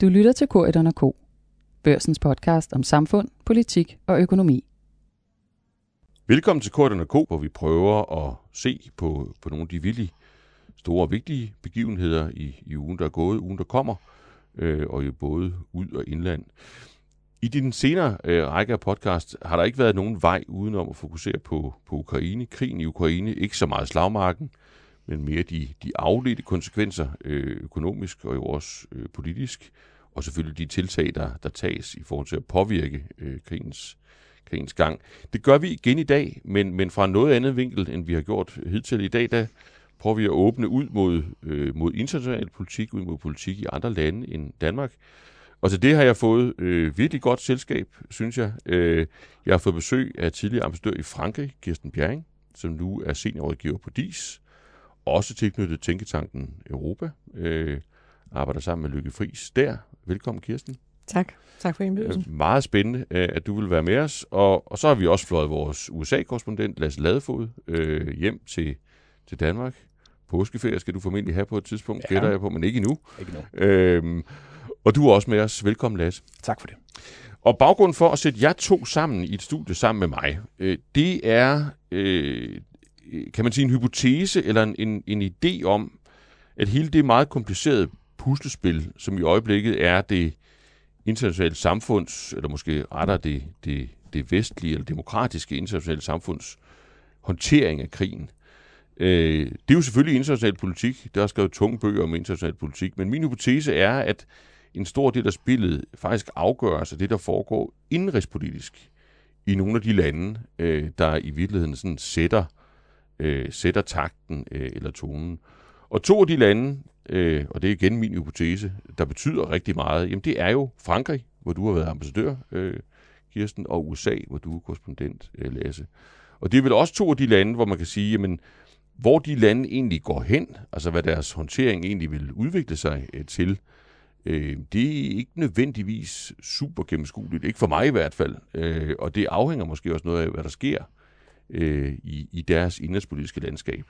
Du lytter til K1 K. Børsens podcast om samfund, politik og økonomi. Velkommen til K1 K, hvor vi prøver at se på, på nogle af de virkelig store og vigtige begivenheder i, i ugen, der er gået, ugen, der kommer, øh, og jo både ud- og indland. I din senere øh, række af podcast har der ikke været nogen vej udenom at fokusere på, på Ukraine. Krigen i Ukraine, ikke så meget slagmarken, men mere de, de afledte konsekvenser øh, økonomisk og jo også øh, politisk, og selvfølgelig de tiltag, der, der tages i forhold til at påvirke øh, krigens, krigens gang. Det gør vi igen i dag, men, men fra noget andet vinkel, end vi har gjort hidtil i dag, der prøver vi at åbne ud mod, øh, mod international politik, ud mod politik i andre lande end Danmark. Og til det har jeg fået øh, virkelig godt selskab, synes jeg. Øh, jeg har fået besøg af tidligere ambassadør i Frankrig, Kirsten Bjerring, som nu er seniorrådgiver på DIS, også tilknyttet Tænketanken Europa. Øh, arbejder sammen med Lykke Friis der. Velkommen, Kirsten. Tak. Tak for indbydelsen. Øh, meget spændende, øh, at du vil være med os. Og, og så har vi også fløjet vores USA-korrespondent, Lasse Ladefod, øh, hjem til, til Danmark. Påskeferie skal du formentlig have på et tidspunkt, ja. gætter jeg på, men ikke endnu. Ikke nu. Øhm, og du er også med os. Velkommen, Lasse. Tak for det. Og baggrunden for at sætte jer to sammen i et studie sammen med mig, øh, det er, øh, kan man sige, en hypotese eller en, en, en idé om, at hele det meget komplicerede puslespil, som i øjeblikket er det internationale samfunds, eller måske rettere det, det, det vestlige eller demokratiske internationale samfunds håndtering af krigen, øh, det er jo selvfølgelig international politik. Der er skrevet tunge bøger om international politik, men min hypotese er, at en stor del af spillet faktisk afgøres af det, der foregår indenrigspolitisk i nogle af de lande, øh, der i virkeligheden sådan sætter, øh, sætter takten øh, eller tonen. Og to af de lande, øh, og det er igen min hypotese, der betyder rigtig meget, jamen det er jo Frankrig, hvor du har været ambassadør, øh, Kirsten, og USA, hvor du er korrespondent, øh, Lasse. Og det er vel også to af de lande, hvor man kan sige, jamen, hvor de lande egentlig går hen, altså hvad deres håndtering egentlig vil udvikle sig øh, til, øh, det er ikke nødvendigvis super gennemskueligt, ikke for mig i hvert fald, øh, og det afhænger måske også noget af, hvad der sker øh, i, i deres indrigspolitiske landskab.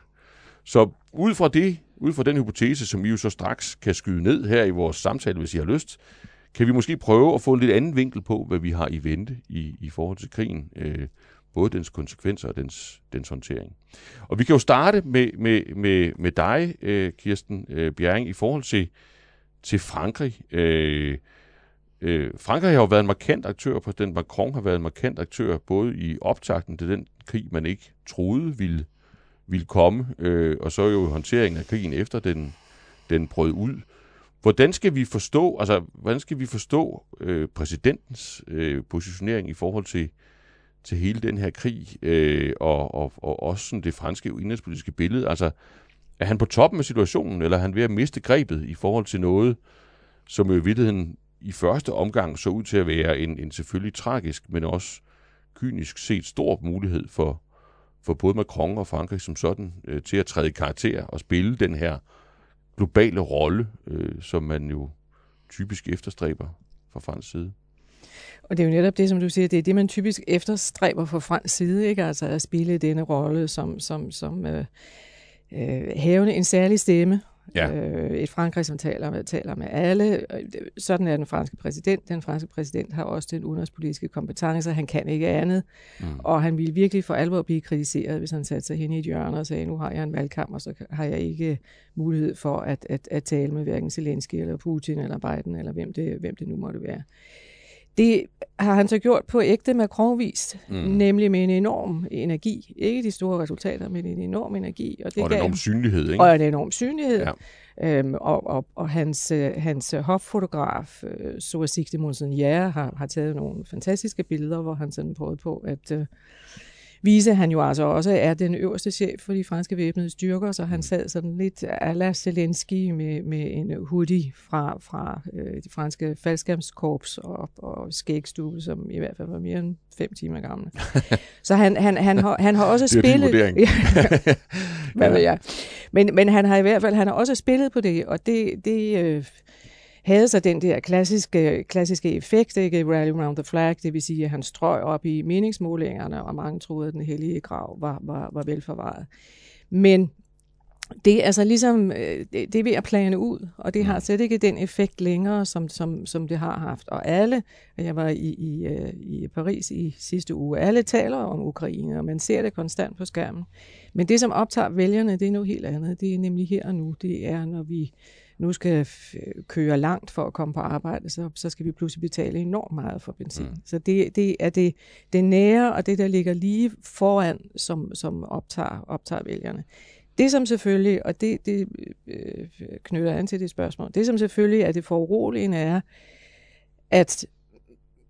Så ud fra det, ud fra den hypotese, som vi jo så straks kan skyde ned her i vores samtale, hvis I har lyst, kan vi måske prøve at få en lidt anden vinkel på, hvad vi har i vente i, i forhold til krigen, øh, både dens konsekvenser og dens, dens håndtering. Og vi kan jo starte med, med, med, med dig, øh, Kirsten øh, Bjerring, i forhold til, til Frankrig. Øh, øh, Frankrig har jo været en markant aktør, præsident Macron har været en markant aktør, både i optakten til den krig, man ikke troede ville, ville komme, øh, og så jo håndteringen af krigen efter den, den brød ud. Hvordan skal vi forstå, altså, hvordan skal vi forstå øh, præsidentens øh, positionering i forhold til, til hele den her krig, øh, og, og, og også sådan det franske indrigspolitiske billede? Altså, er han på toppen af situationen, eller er han ved at miste grebet i forhold til noget, som jo i virkeligheden i første omgang så ud til at være en, en selvfølgelig tragisk, men også kynisk set stor mulighed for, for både Macron og Frankrig som sådan øh, til at træde i karakter og spille den her globale rolle, øh, som man jo typisk efterstræber fra fransk side. Og det er jo netop det, som du siger, det er det, man typisk efterstræber fra fransk side, ikke? Altså at spille denne rolle som, som, som øh, øh, havende en særlig stemme. Ja. Øh, et Frankrig, som taler med, taler med alle. Sådan er den franske præsident. Den franske præsident har også den udenrigspolitiske kompetence. Han kan ikke andet. Mm. Og han ville virkelig for alvor blive kritiseret, hvis han satte sig hen i et hjørne og sagde, nu har jeg en valgkamp, og så har jeg ikke mulighed for at, at, at tale med hverken Zelensky eller Putin eller Biden, eller hvem det, hvem det nu måtte være. Det har han så gjort på ægte Macron-vis, mm. nemlig med en enorm energi. Ikke de store resultater, men en enorm energi. Og, det og en enorm synlighed, ikke? Og en enorm synlighed. Ja. Øhm, og, og, og hans, hans hoffotograf, øh, Soasigte Monseigneur, har, har taget nogle fantastiske billeder, hvor han sådan prøvede på at... Øh, vise, han jo altså også er den øverste chef for de franske væbnede styrker, så han sad sådan lidt a la Zelensky med, med en hoodie fra, fra øh, de franske faldskærmskorps og, og skægstube, som i hvert fald var mere end fem timer gammel. så han, han, han, har, han har også spillet... Det er din Hvad ja. jeg? Men, men han har i hvert fald han har også spillet på det, og det... det øh, havde så den der klassiske, klassiske effekt, ikke? Rally Around the Flag, det vil sige, at han strøg op i meningsmålingerne, og mange troede, at den hellige grav var, var, var velforvaret. Men det er altså ligesom, øh, det, det er ved at plane ud, og det har slet ikke den effekt længere, som, som, som det har haft. Og alle, jeg var i, i, øh, i Paris i sidste uge, alle taler om Ukraine, og man ser det konstant på skærmen. Men det, som optager vælgerne, det er noget helt andet. Det er nemlig her og nu. Det er, når vi nu skal køre langt for at komme på arbejde, så, så skal vi pludselig betale enormt meget for benzin. Mm. Så det, det er det, det nære, og det, der ligger lige foran, som, som optager, optager vælgerne. Det som selvfølgelig, og det, det øh, knytter an til det spørgsmål, det som selvfølgelig er det foruroligende er, at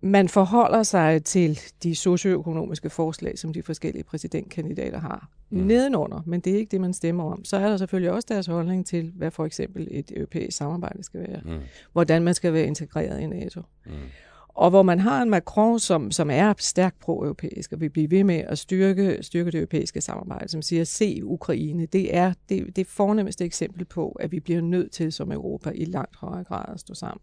man forholder sig til de socioøkonomiske forslag, som de forskellige præsidentkandidater har mm. nedenunder, men det er ikke det, man stemmer om. Så er der selvfølgelig også deres holdning til, hvad for eksempel et europæisk samarbejde skal være. Mm. Hvordan man skal være integreret i NATO. Mm. Og hvor man har en Macron, som, som er stærkt pro-europæisk, og vil blive ved med at styrke, styrke det europæiske samarbejde, som siger, se Ukraine, det er det, det fornemmeste eksempel på, at vi bliver nødt til som Europa i langt højere grad at stå sammen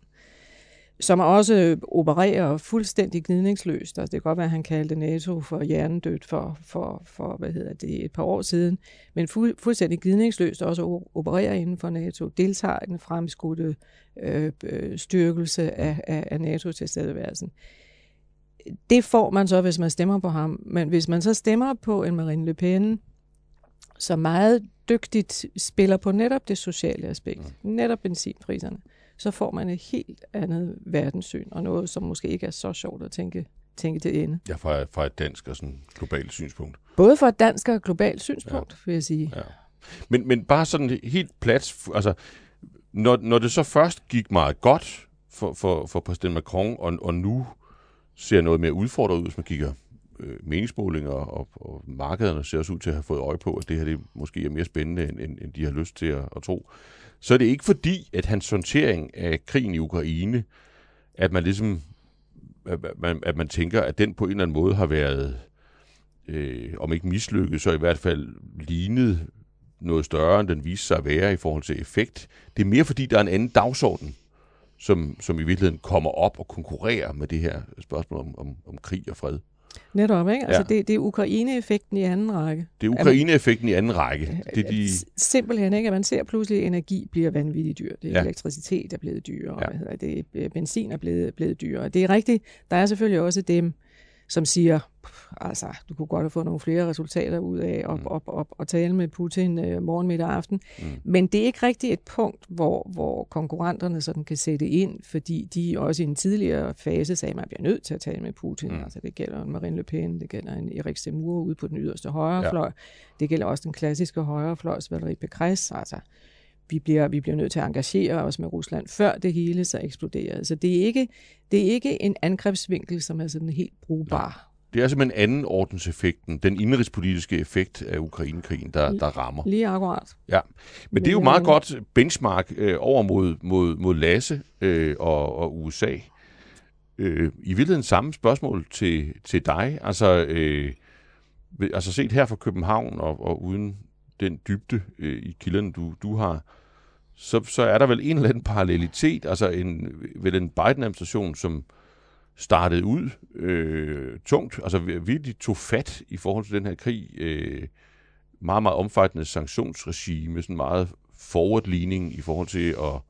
som også opererer fuldstændig gnidningsløst. Altså, det kan godt være, at han kaldte NATO for hjernedødt for, for, for hvad hedder det, et par år siden, men fu- fuldstændig gnidningsløst også opererer inden for NATO, deltager i den fremskudte øh, øh, styrkelse af, af, af NATO-tilstedeværelsen. Det får man så, hvis man stemmer på ham. Men hvis man så stemmer på en Marine Le Pen, som meget dygtigt spiller på netop det sociale aspekt, mm. netop benzinpriserne, så får man et helt andet verdenssyn, og noget, som måske ikke er så sjovt at tænke, tænke til ende. Ja, fra, fra et dansk og sådan globalt synspunkt. Både fra et dansk og globalt synspunkt, ja. vil jeg sige. Ja. Men, men bare sådan helt plat, altså, når, når det så først gik meget godt for, for, for præsident Macron, og, og nu ser noget mere udfordret ud, hvis man kigger øh, meningsmålinger, og, og markederne ser også ud til at have fået øje på, at det her det måske er mere spændende, end, end, end de har lyst til at, at tro så er det ikke fordi, at hans håndtering af krigen i Ukraine, at man ligesom, at man, at man tænker, at den på en eller anden måde har været, øh, om ikke mislykket, så i hvert fald lignet noget større, end den viste sig at være i forhold til effekt. Det er mere fordi, der er en anden dagsorden, som, som i virkeligheden kommer op og konkurrerer med det her spørgsmål om, om, om krig og fred. Netop, ikke? Altså, ja. det, det er Ukraine-effekten i anden række. Det er Ukraine-effekten i anden række. Det er de... Simpelthen, ikke? At man ser pludselig, at energi bliver vanvittigt dyr. Det er ja. elektricitet, der er blevet dyrere, ja. hvad hedder det, benzin er blevet, blevet dyrere. Det er rigtigt. Der er selvfølgelig også dem, som siger, altså, du kunne godt have fået nogle flere resultater ud af at, mm. op, op, op, tale med Putin øh, morgen, middag og aften. Mm. Men det er ikke rigtigt et punkt, hvor, hvor konkurrenterne sådan kan sætte ind, fordi de også i en tidligere fase sagde, at man bliver nødt til at tale med Putin. Mm. Altså, det gælder en Marine Le Pen, det gælder en Erik Zemmour ude på den yderste højrefløj. Ja. Det gælder også den klassiske højrefløjs Valérie Pécresse. Altså, vi bliver, vi bliver nødt til at engagere os med Rusland, før det hele så eksploderer. Så det er ikke, det er ikke en angrebsvinkel, som er sådan helt brugbar. Det er simpelthen anden ordenseffekten, den indrigspolitiske effekt af Ukrainekrigen, der, der rammer. Lige akkurat. Ja, men det er jo meget godt benchmark øh, over mod, mod, mod Lasse øh, og, og USA. Øh, I virkeligheden samme spørgsmål til, til dig. Altså, øh, altså set her fra København og, og uden den dybde øh, i kilderne, du, du har, så, så er der vel en eller anden parallelitet, altså en, vel en Biden-administration, som startede ud øh, tungt, altså virkelig tog fat i forhold til den her krig, øh, meget, meget omfattende sanktionsregime, sådan meget forward-leaning i forhold til at,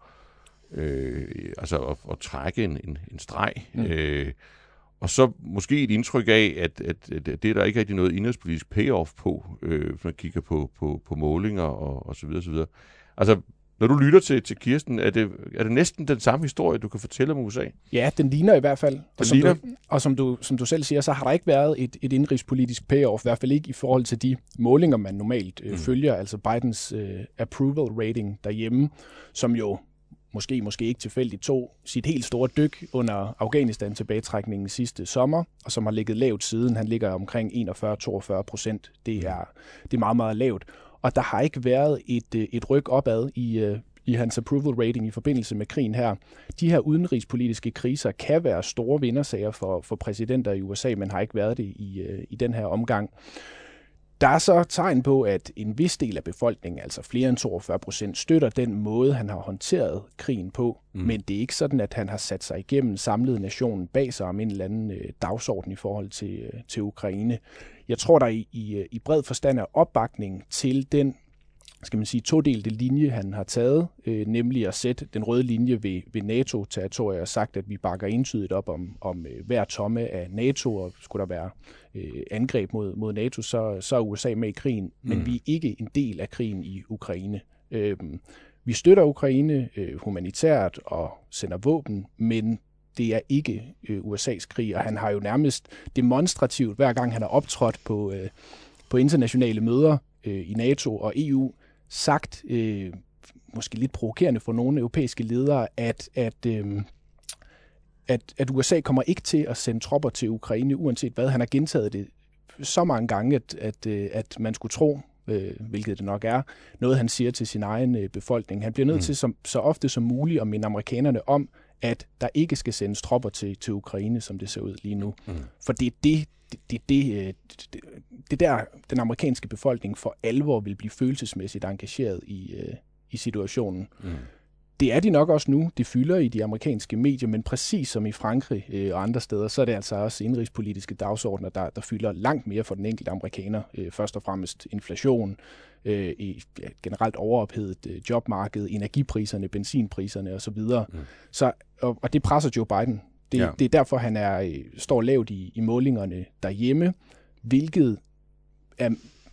øh, altså at, at trække en, en, en streg. Mm. Øh, og så måske et indtryk af, at, at, at det er der ikke rigtig noget indrigspolitisk payoff på, øh, hvis man kigger på, på, på målinger og, og så videre, så videre. Altså, når du lytter til, til Kirsten, er det, er det næsten den samme historie, du kan fortælle om USA? Ja, den ligner i hvert fald. Den og som, ligner. Du, og som du, som du selv siger, så har der ikke været et, et indrigspolitisk payoff, i hvert fald ikke i forhold til de målinger, man normalt øh, mm. følger, altså Bidens øh, approval rating derhjemme, som jo måske, måske ikke tilfældigt, tog sit helt store dyk under Afghanistan-tilbagetrækningen sidste sommer, og som har ligget lavt siden. Han ligger omkring 41-42 procent. Det er, det er meget, meget lavt. Og der har ikke været et, øh, et ryg opad i, øh, i hans approval rating i forbindelse med krigen her. De her udenrigspolitiske kriser kan være store vindersager for, for præsidenter i USA, men har ikke været det i, øh, i den her omgang. Der er så tegn på, at en vis del af befolkningen, altså flere end 42 procent, støtter den måde, han har håndteret krigen på. Mm. Men det er ikke sådan, at han har sat sig igennem samlet nationen bag sig om en eller anden øh, dagsorden i forhold til, øh, til Ukraine. Jeg tror, der i, i, i bred forstand er opbakning til den skal man sige, todelte linje, han har taget, øh, nemlig at sætte den røde linje ved, ved NATO-territoriet og sagt, at vi bakker entydigt op om, om øh, hver tomme af NATO, og skulle der være øh, angreb mod, mod NATO, så, så er USA med i krigen, mm. men vi er ikke en del af krigen i Ukraine. Øh, vi støtter Ukraine øh, humanitært og sender våben, men det er ikke øh, USA's krig, og han har jo nærmest demonstrativt, hver gang han har optrådt på, øh, på internationale møder øh, i NATO og EU, sagt, øh, måske lidt provokerende for nogle europæiske ledere, at, at, øh, at, at USA kommer ikke til at sende tropper til Ukraine, uanset hvad. Han har gentaget det så mange gange, at, at, øh, at man skulle tro, øh, hvilket det nok er, noget han siger til sin egen øh, befolkning. Han bliver nødt mm. til som, så ofte som muligt at minde amerikanerne om, at der ikke skal sendes tropper til, til Ukraine, som det ser ud lige nu. Mm. For det er det, det, det, det, det, det der, den amerikanske befolkning for alvor vil blive følelsesmæssigt engageret i, øh, i situationen. Mm. Det er de nok også nu. Det fylder i de amerikanske medier, men præcis som i Frankrig øh, og andre steder, så er det altså også indrigspolitiske dagsordner, der, der fylder langt mere for den enkelte amerikaner. Øh, først og fremmest inflation, øh, i ja, generelt overophedet øh, jobmarked, energipriserne, benzinpriserne osv. Mm. Så, og, og det presser Joe Biden. Det, ja. det er derfor, han er øh, står lavt i, i målingerne derhjemme, hvilket er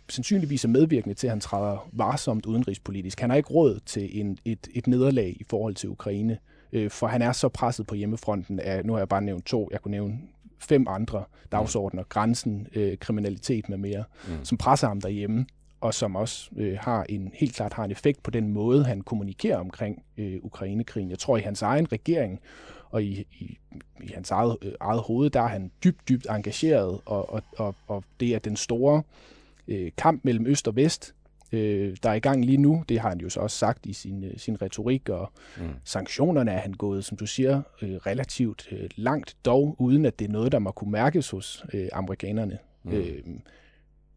sandsynligvis er medvirkende til, at han træder varsomt udenrigspolitisk. Han har ikke råd til en, et, et nederlag i forhold til Ukraine, øh, for han er så presset på hjemmefronten af, nu har jeg bare nævnt to, jeg kunne nævne fem andre dagsordner, grænsen, øh, kriminalitet med mere, mm. som presser ham derhjemme, og som også øh, har en helt klart har en effekt på den måde, han kommunikerer omkring øh, Ukrainekrigen. Jeg tror, i hans egen regering og i, i, i hans eget, øh, eget hoved, der er han dybt, dybt engageret, og, og, og, og det er den store øh, kamp mellem øst og vest, øh, der er i gang lige nu. Det har han jo så også sagt i sin, øh, sin retorik, og mm. sanktionerne er han gået, som du siger, øh, relativt øh, langt, dog uden at det er noget, der må kunne mærkes hos øh, amerikanerne. Mm. Øh,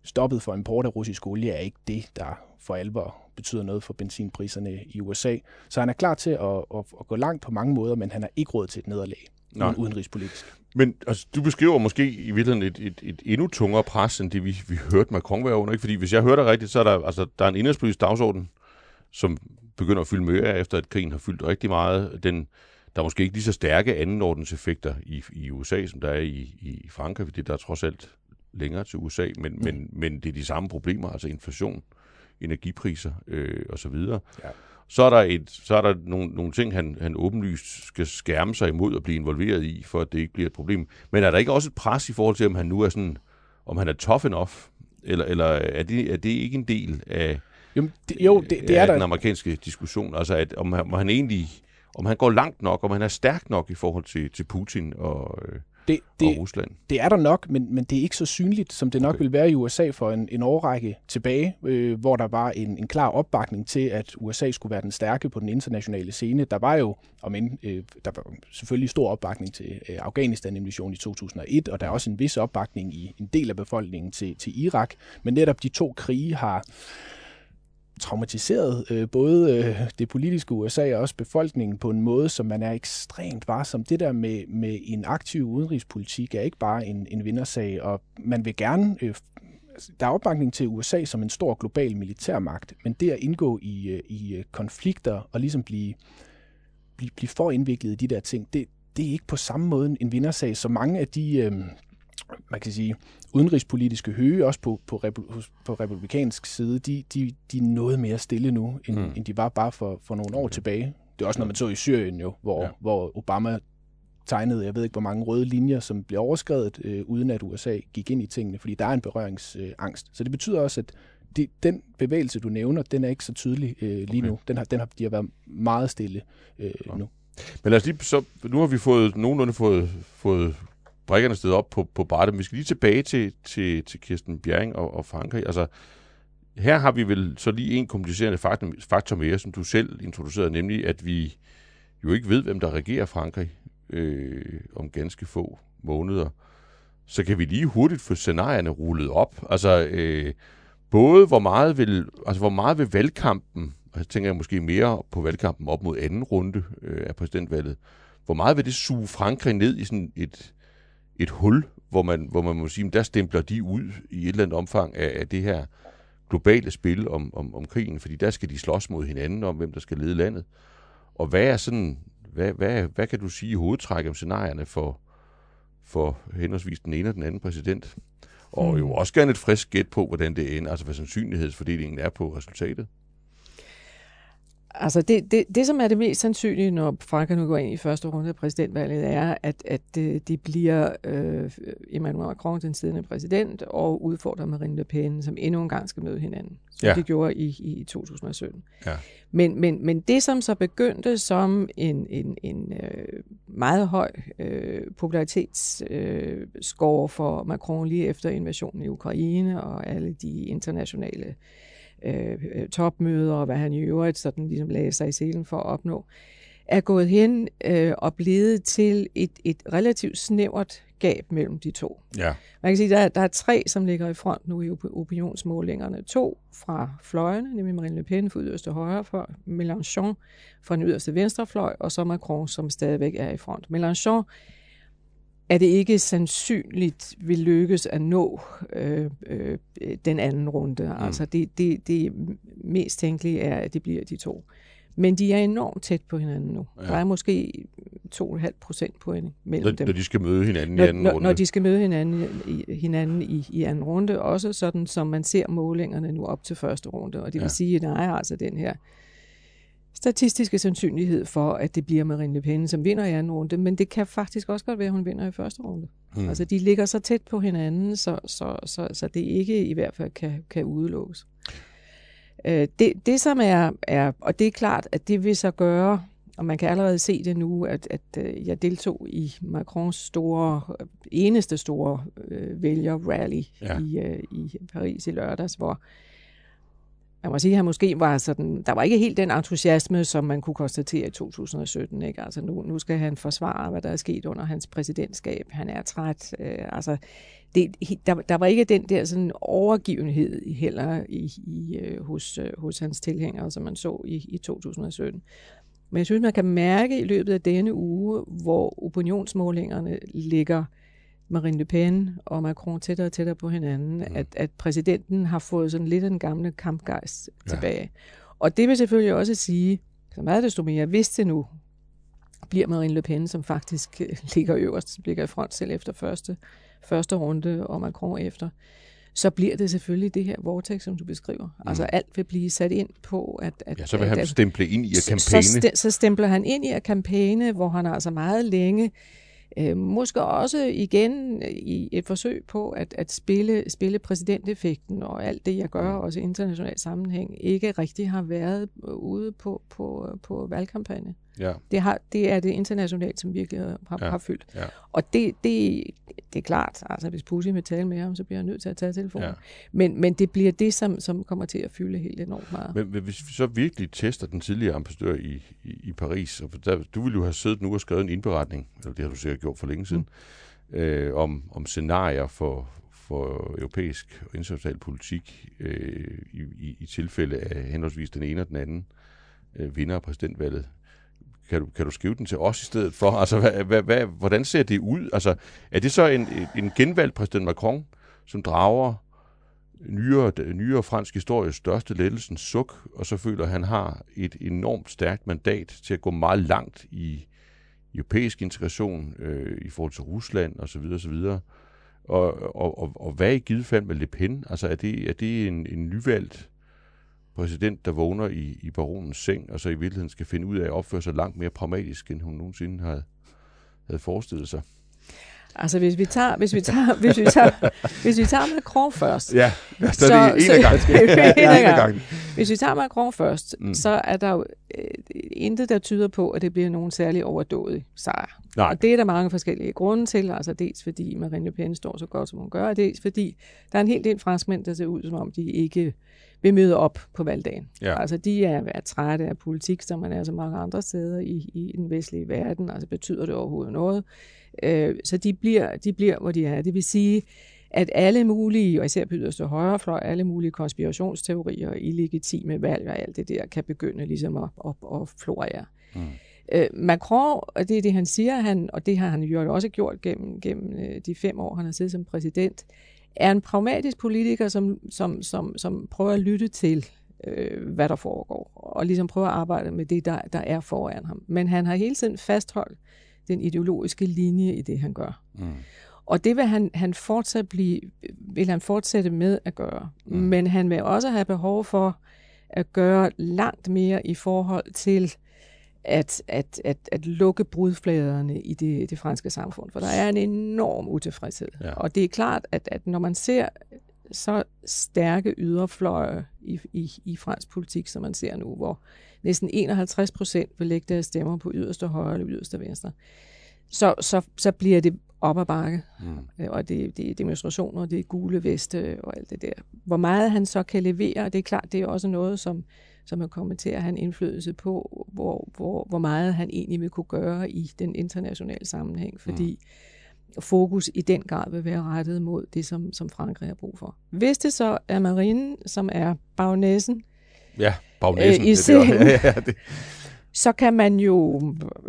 stoppet for import af russisk olie er ikke det, der for alvor betyder noget for benzinpriserne i USA. Så han er klar til at, at, at gå langt på mange måder, men han har ikke råd til et nederlag udenrigspolitisk. Men altså, du beskriver måske i virkeligheden et, et, et endnu tungere pres, end det vi, vi hørte Macron være under. Ikke? Fordi hvis jeg hørte rigtigt, så er der, altså, der er en indrigspolitisk dagsorden, som begynder at fylde mere, efter at krigen har fyldt rigtig meget. Den, der er måske ikke lige så stærke andenordenseffekter i, i USA, som der er i, i Frankrig, fordi der er trods alt længere til USA, men, men, men det er de samme problemer, altså inflation, energipriser øh, osv. Ja. Så er der, et, så er der nogle, nogle ting, han, han åbenlyst skal skærme sig imod at blive involveret i, for at det ikke bliver et problem. Men er der ikke også et pres i forhold til, om han nu er sådan, om han er tough enough, eller, eller er, det, er det ikke en del af, jo, det, jo, det, det er der. den amerikanske diskussion? Altså, at, om, om han egentlig om han går langt nok, om han er stærk nok i forhold til, til Putin og, øh, det, det, og Rusland. Det er der nok, men, men det er ikke så synligt, som det nok okay. vil være i USA for en, en årrække tilbage, øh, hvor der var en, en klar opbakning til, at USA skulle være den stærke på den internationale scene. Der var jo, om end, øh, der var selvfølgelig stor opbakning til øh, Afghanistan-invasionen i 2001, og der er også en vis opbakning i en del af befolkningen til, til Irak, men netop de to krige har traumatiseret øh, både øh, det politiske USA og også befolkningen på en måde, som man er ekstremt varsom. Det der med, med en aktiv udenrigspolitik er ikke bare en, en vindersag, og man vil gerne... Øh, altså, der er opbakning til USA som en stor global militærmagt, men det at indgå i, øh, i øh, konflikter og ligesom blive, blive, blive for indviklet i de der ting, det, det er ikke på samme måde en vindersag, så mange af de, øh, man kan sige, udenrigspolitiske høge, også på, på, på republikansk side, de, de, de er noget mere stille nu, end, mm. end de var bare for, for nogle år okay. tilbage. Det er også noget, man så i Syrien jo, hvor, ja. hvor Obama tegnede, jeg ved ikke hvor mange røde linjer, som blev overskrevet, øh, uden at USA gik ind i tingene, fordi der er en berøringsangst. Så det betyder også, at de, den bevægelse, du nævner, den er ikke så tydelig øh, lige okay. nu. Den har, den har, de har været meget stille øh, ja. nu. Men lad os lige, så, nu har vi fået nogenlunde fået, fået brækkerne sted op på, på brættet. Vi skal lige tilbage til, til, til Kirsten Bjerring og, og Frankrig. Altså, her har vi vel så lige en komplicerende faktor, faktor mere, som du selv introducerede, nemlig at vi jo ikke ved, hvem der regerer Frankrig øh, om ganske få måneder. Så kan vi lige hurtigt få scenarierne rullet op. Altså, øh, både hvor meget vil, altså hvor meget vil valgkampen, og jeg tænker jeg måske mere på valgkampen op mod anden runde øh, af præsidentvalget, hvor meget vil det suge Frankrig ned i sådan et, et hul, hvor man, hvor man må sige, der stempler de ud i et eller andet omfang af, af det her globale spil om, om, om krigen, fordi der skal de slås mod hinanden om, hvem der skal lede landet. Og hvad er sådan, hvad, hvad, hvad kan du sige i hovedtræk om scenarierne for, for henholdsvis den ene og den anden præsident? Og jo også gerne et frisk gæt på, hvordan det ender, altså hvad sandsynlighedsfordelingen er på resultatet. Altså det, det, det, som er det mest sandsynlige, når Frankrig nu går ind i første runde af præsidentvalget, er, at, at det, det bliver øh, Emmanuel Macron, den siddende præsident, og udfordrer Marine Le Pen, som endnu en gang skal møde hinanden, som ja. de gjorde i, i 2017. Ja. Men, men, men det, som så begyndte som en, en, en øh, meget høj øh, popularitetsscore øh, for Macron lige efter invasionen i Ukraine og alle de internationale øh, Øh, øh, topmøder, og hvad han i øvrigt sådan ligesom lagde sig i selen for at opnå, er gået hen øh, og blevet til et, et relativt snævert gab mellem de to. Ja. Man kan sige, at der, der er tre, som ligger i front nu i opinionsmålingerne. To fra fløjene, nemlig Marine Le Pen fra yderste højre fløj, Mélenchon fra den yderste venstre fløj, og så Macron, som stadigvæk er i front. Mélenchon er det ikke sandsynligt vil lykkes at nå øh, øh, den anden runde. Mm. Altså det, det, det mest tænkelige er, at det bliver de to. Men de er enormt tæt på hinanden nu. Ja. Der er måske 2,5 procent point mellem når, dem. Når de skal møde hinanden når, i anden når, runde? Når de skal møde hinanden i, hinanden i, i anden runde. Også sådan, som man ser målingerne nu op til første runde. Og det vil ja. sige, at der er altså den her statistiske sandsynlighed for, at det bliver Marine Le Pen, som vinder i anden runde, men det kan faktisk også godt være, at hun vinder i første runde. Hmm. Altså, de ligger så tæt på hinanden, så, så, så, så det ikke i hvert fald kan, kan udelukkes. Øh, det, det, som er, er, og det er klart, at det vil så gøre, og man kan allerede se det nu, at, at øh, jeg deltog i Macrons store, eneste store øh, vælger-rally ja. i, øh, i Paris i lørdags, hvor man må sige, at han måske var sådan, der var ikke helt den entusiasme, som man kunne konstatere i 2017. Ikke? Altså nu, nu skal han forsvare, hvad der er sket under hans præsidentskab. Han er træt. Øh, altså, det, der, der var ikke den der sådan overgivenhed heller i, i, øh, hos, øh, hos hans tilhængere, som man så i, i 2017. Men jeg synes, man kan mærke i løbet af denne uge, hvor opinionsmålingerne ligger Marine Le Pen og Macron tættere og tættere på hinanden, mm. at, at præsidenten har fået sådan lidt den gamle kampgejst ja. tilbage. Og det vil selvfølgelig også sige, så meget desto mere, hvis det nu bliver Marine Le Pen, som faktisk øh, ligger øverst, ligger i front selv efter første, første runde, og Macron efter, så bliver det selvfølgelig det her vortex, som du beskriver. Mm. Altså alt vil blive sat ind på, at... at ja, så vil han at, stemple ind i at kampagne. Så, så stempler han ind i at kampagne, hvor han altså meget længe Øh, måske også igen i et forsøg på at, at spille, spille præsidenteffekten og alt det, jeg gør, mm. også i international sammenhæng, ikke rigtig har været ude på, på, på valgkampagne. Ja. Det, har, det er det internationalt, som virkelig har, ja. har fyldt. Ja. Og det, det, det er klart, altså hvis Putin vil tale med ham, så bliver han nødt til at tage telefonen. Ja. Men, men det bliver det, som, som kommer til at fylde helt enormt meget. Men, men hvis vi så virkelig tester den tidligere ambassadør i, i, i Paris, og der, du ville jo have siddet nu og skrevet en indberetning, eller det har du sikkert gjort for længe siden, mm. øh, om, om scenarier for, for europæisk og international politik øh, i, i, i tilfælde af henholdsvis den ene og den anden øh, vinder af præsidentvalget kan du, kan du skrive den til os i stedet for? Altså, hvad, hvad, hvad, hvordan ser det ud? Altså, er det så en, en genvalgt præsident Macron, som drager nyere, nyere fransk histories største lettelsens suk, og så føler, at han har et enormt stærkt mandat til at gå meget langt i europæisk integration øh, i forhold til Rusland osv. osv. Og, og, og, og hvad er i givet fald med Le Pen? Altså er det, er det en, en nyvalgt præsident, der vågner i, i baronens seng, og så i virkeligheden skal finde ud af at opføre sig langt mere pragmatisk, end hun nogensinde havde, havde forestillet sig. Altså hvis vi tager, hvis vi tager, hvis vi tager, hvis vi tager Macron først. Ja, så, så, det en ja, en gang. Hvis vi tager Macron først, mm. så er der jo øh, intet, der tyder på, at det bliver nogen særlig overdådig sejr. Nej. Og det er der mange forskellige grunde til. Altså dels fordi Marine Le Pen står så godt, som hun gør, og dels fordi der er en hel del franskmænd, der ser ud, som om de ikke vil møde op på valgdagen. Ja. Altså de er, er trætte af politik, som man er så mange andre steder i, i den vestlige verden. Altså betyder det overhovedet noget? Øh, så de bliver, de bliver, hvor de er. Det vil sige, at alle mulige, og især på yderste højrefløj, alle mulige konspirationsteorier og illegitime valg og alt det der, kan begynde ligesom at, at, at florere. Mm. Øh, Macron, og det er det, han siger, han, og det har han jo også gjort gennem, gennem øh, de fem år, han har siddet som præsident, er en pragmatisk politiker, som, som, som, som prøver at lytte til, øh, hvad der foregår, og ligesom prøver at arbejde med det, der, der er foran ham. Men han har hele tiden fastholdt den ideologiske linje i det, han gør. Mm. Og det vil han, han fortsat blive, vil han fortsætte med at gøre. Mm. Men han vil også have behov for at gøre langt mere i forhold til at, at, at, at lukke brudfladerne i det, det franske samfund. For der er en enorm utilfredshed. Ja. Og det er klart, at, at når man ser så stærke yderfløje i, i, i fransk politik, som man ser nu, hvor næsten 51 procent vil lægge deres stemmer på yderste højre eller yderste venstre, så, så, så bliver det op ad bakke. Mm. Og det, det er demonstrationer, det er gule veste og alt det der. Hvor meget han så kan levere, det er klart, det er også noget, som, som man kommer til at have en indflydelse på, hvor, hvor, hvor meget han egentlig vil kunne gøre i den internationale sammenhæng, fordi mm. fokus i den grad vil være rettet mod det, som, som Frankrig har brug for. Hvis det så er Marine, som er bagnæssen, ja, bagnæssen, øh, i det, det, ja, ja, det så kan man jo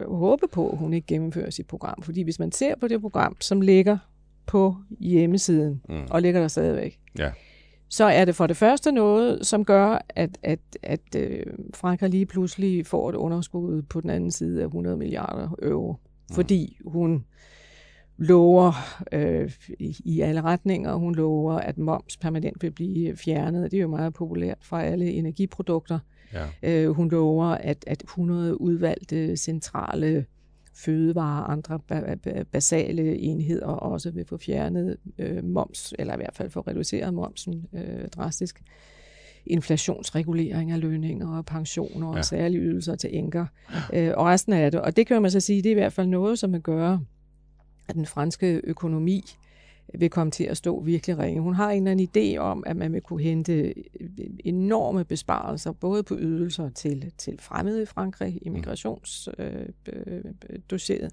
håbe på, at hun ikke gennemfører sit program. Fordi hvis man ser på det program, som ligger på hjemmesiden, mm. og ligger der stadigvæk, ja. Så er det for det første noget, som gør, at, at, at øh, Frankrig lige pludselig får et underskud på den anden side af 100 milliarder euro. Mm. Fordi hun lover øh, i, i alle retninger, hun lover, at moms permanent vil blive fjernet. Det er jo meget populært fra alle energiprodukter. Ja. Øh, hun lover, at, at 100 udvalgte centrale fødevarer og andre basale enheder også vil få fjernet øh, moms, eller i hvert fald få reduceret momsen øh, drastisk. Inflationsregulering af lønninger og pensioner ja. og særlige ydelser til enker øh, og resten af det. Og det kan man så sige, det er i hvert fald noget, som man gør, at den franske økonomi vil komme til at stå virkelig ringe. Hun har en eller anden idé om, at man vil kunne hente enorme besparelser, både på ydelser til, til fremmede i Frankrig, immigrationsdossieret, øh,